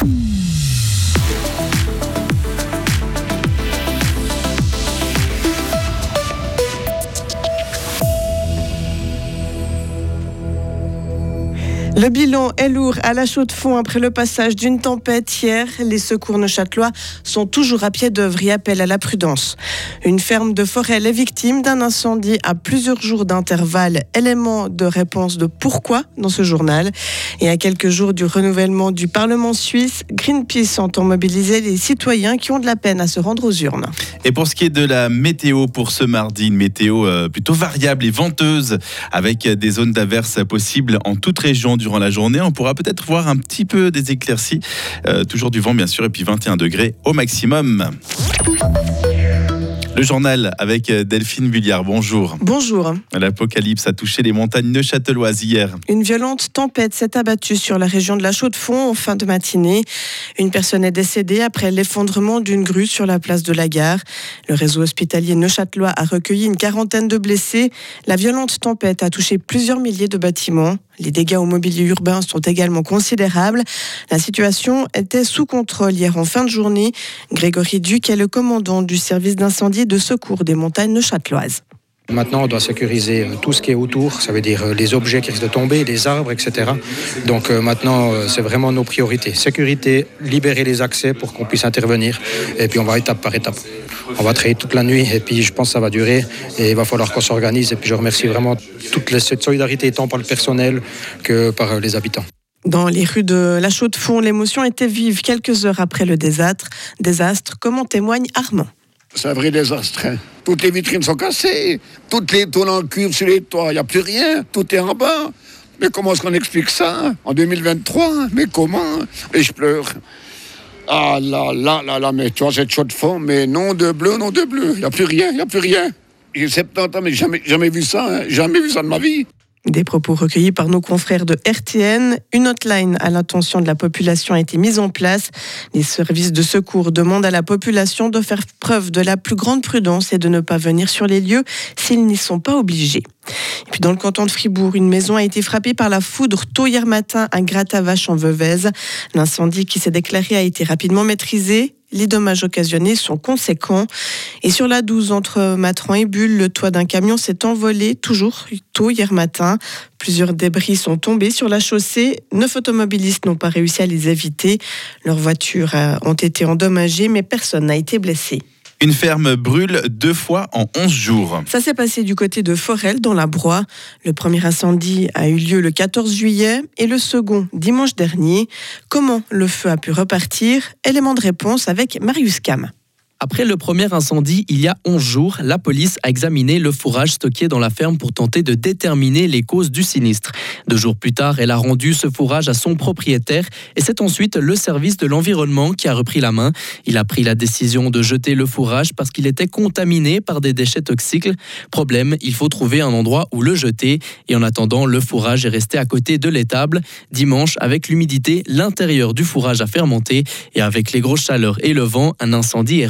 Bye. Le bilan est lourd à la chaux de fond après le passage d'une tempête hier. Les secours neuchâtelois sont toujours à pied d'œuvre et appellent à la prudence. Une ferme de forêt est victime d'un incendie à plusieurs jours d'intervalle. Élément de réponse de pourquoi dans ce journal. Et à quelques jours du renouvellement du Parlement suisse, Greenpeace entend mobiliser les citoyens qui ont de la peine à se rendre aux urnes. Et pour ce qui est de la météo pour ce mardi, une météo euh, plutôt variable et venteuse avec des zones d'averses possibles en toute région du durant la journée. On pourra peut-être voir un petit peu des éclaircies, euh, toujours du vent bien sûr, et puis 21 degrés au maximum. Le journal avec euh, Delphine Bulliard. Bonjour. Bonjour. L'apocalypse a touché les montagnes neuchâteloises hier. Une violente tempête s'est abattue sur la région de la Chaux-de-Fonds en fin de matinée. Une personne est décédée après l'effondrement d'une grue sur la place de la gare. Le réseau hospitalier neuchâtelois a recueilli une quarantaine de blessés. La violente tempête a touché plusieurs milliers de bâtiments. Les dégâts au mobilier urbain sont également considérables. La situation était sous contrôle hier en fin de journée. Grégory Duc est le commandant du service d'incendie de secours des montagnes neuchâteloises. Maintenant, on doit sécuriser euh, tout ce qui est autour, ça veut dire euh, les objets qui risquent de tomber, les arbres, etc. Donc euh, maintenant, c'est vraiment nos priorités. Sécurité, libérer les accès pour qu'on puisse intervenir. Et puis on va étape par étape. On va travailler toute la nuit et puis je pense que ça va durer et il va falloir qu'on s'organise. Et puis je remercie vraiment toute cette solidarité tant par le personnel que par les habitants. Dans les rues de La Chaux-de-Fonds, l'émotion était vive quelques heures après le désastre. Désastre, comme en témoigne Armand? C'est un vrai désastre. Hein. Toutes les vitrines sont cassées, toutes les tôles en cuivre sur les toits, il n'y a plus rien, tout est en bas. Mais comment est-ce qu'on explique ça en 2023 Mais comment? Et je pleure. Ah là là là là, mais tu vois cette chaude de fond, mais non de bleu, non de bleu, il n'y a plus rien, il n'y a plus rien. J'ai 70 ans, mais jamais, jamais vu ça, hein. jamais vu ça de ma vie. Des propos recueillis par nos confrères de RTN. Une hotline à l'intention de la population a été mise en place. Les services de secours demandent à la population de faire preuve de la plus grande prudence et de ne pas venir sur les lieux s'ils n'y sont pas obligés. Puis dans le canton de Fribourg, une maison a été frappée par la foudre tôt hier matin à Gratavache en Veuvez. L'incendie qui s'est déclaré a été rapidement maîtrisé. Les dommages occasionnés sont conséquents. Et sur la 12 entre Matran et Bulle, le toit d'un camion s'est envolé toujours tôt hier matin. Plusieurs débris sont tombés sur la chaussée. Neuf automobilistes n'ont pas réussi à les éviter. Leurs voitures euh, ont été endommagées, mais personne n'a été blessé. Une ferme brûle deux fois en 11 jours. Ça s'est passé du côté de Forel, dans la Broye. Le premier incendie a eu lieu le 14 juillet et le second dimanche dernier. Comment le feu a pu repartir? Élément de réponse avec Marius Cam. Après le premier incendie, il y a 11 jours, la police a examiné le fourrage stocké dans la ferme pour tenter de déterminer les causes du sinistre. Deux jours plus tard, elle a rendu ce fourrage à son propriétaire et c'est ensuite le service de l'environnement qui a repris la main. Il a pris la décision de jeter le fourrage parce qu'il était contaminé par des déchets toxiques. Problème, il faut trouver un endroit où le jeter et en attendant, le fourrage est resté à côté de l'étable. Dimanche, avec l'humidité, l'intérieur du fourrage a fermenté et avec les grosses chaleurs et le vent, un incendie est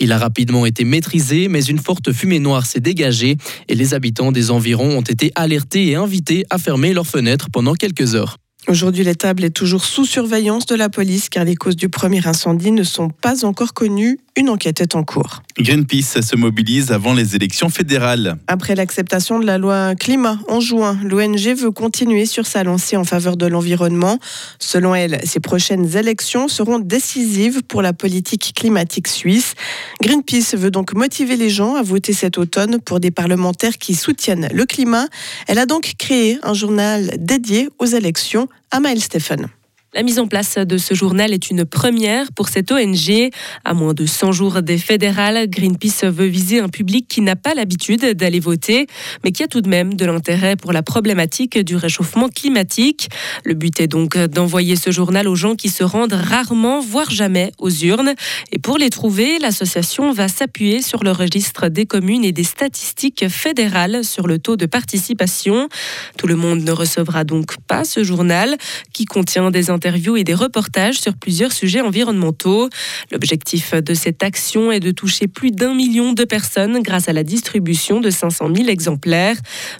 il a rapidement été maîtrisé, mais une forte fumée noire s'est dégagée et les habitants des environs ont été alertés et invités à fermer leurs fenêtres pendant quelques heures. Aujourd'hui, l'étable est toujours sous surveillance de la police car les causes du premier incendie ne sont pas encore connues. Une enquête est en cours. Greenpeace se mobilise avant les élections fédérales. Après l'acceptation de la loi climat en juin, l'ONG veut continuer sur sa lancée en faveur de l'environnement. Selon elle, ces prochaines élections seront décisives pour la politique climatique suisse. Greenpeace veut donc motiver les gens à voter cet automne pour des parlementaires qui soutiennent le climat. Elle a donc créé un journal dédié aux élections Amael Stephen. La mise en place de ce journal est une première pour cette ONG. À moins de 100 jours des fédérales, Greenpeace veut viser un public qui n'a pas l'habitude d'aller voter, mais qui a tout de même de l'intérêt pour la problématique du réchauffement climatique. Le but est donc d'envoyer ce journal aux gens qui se rendent rarement, voire jamais, aux urnes. Et pour les trouver, l'association va s'appuyer sur le registre des communes et des statistiques fédérales sur le taux de participation. Tout le monde ne recevra donc pas ce journal qui contient des interviews et des reportages sur plusieurs sujets environnementaux. L'objectif de cette action est de toucher plus d'un million de personnes grâce à la distribution de 500 000 exemplaires.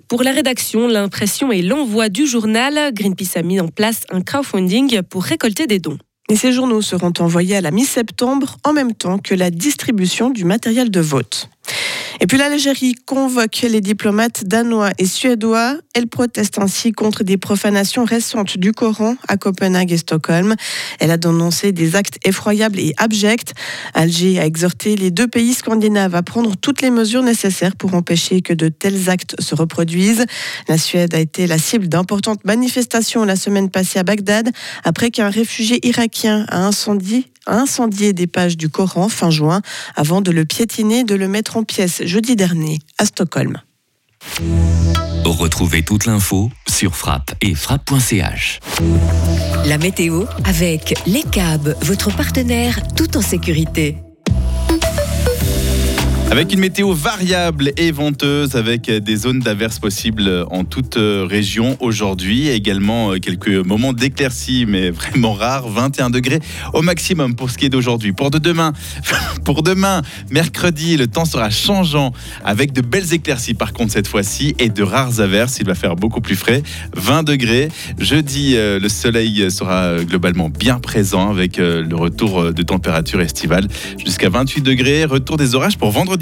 Pour la rédaction, l'impression et l'envoi du journal, Greenpeace a mis en place un crowdfunding pour récolter des dons. Et ces journaux seront envoyés à la mi-septembre en même temps que la distribution du matériel de vote. Et puis l'Algérie convoque les diplomates danois et suédois. Elle proteste ainsi contre des profanations récentes du Coran à Copenhague et Stockholm. Elle a dénoncé des actes effroyables et abjects. Alger a exhorté les deux pays scandinaves à prendre toutes les mesures nécessaires pour empêcher que de tels actes se reproduisent. La Suède a été la cible d'importantes manifestations la semaine passée à Bagdad après qu'un réfugié irakien a incendié a incendié des pages du Coran fin juin avant de le piétiner, de le mettre en pièces jeudi dernier à Stockholm. Retrouvez toute l'info sur frappe et frappe.ch. La météo avec Les Cabs, votre partenaire tout en sécurité. Avec une météo variable et venteuse, avec des zones d'averses possibles en toute région aujourd'hui. Également quelques moments d'éclaircie, mais vraiment rares. 21 degrés au maximum pour ce qui est d'aujourd'hui. Pour de demain, pour demain, mercredi, le temps sera changeant avec de belles éclaircies par contre cette fois-ci et de rares averses. Il va faire beaucoup plus frais. 20 degrés. Jeudi, le soleil sera globalement bien présent avec le retour de température estivale jusqu'à 28 degrés. Retour des orages pour vendredi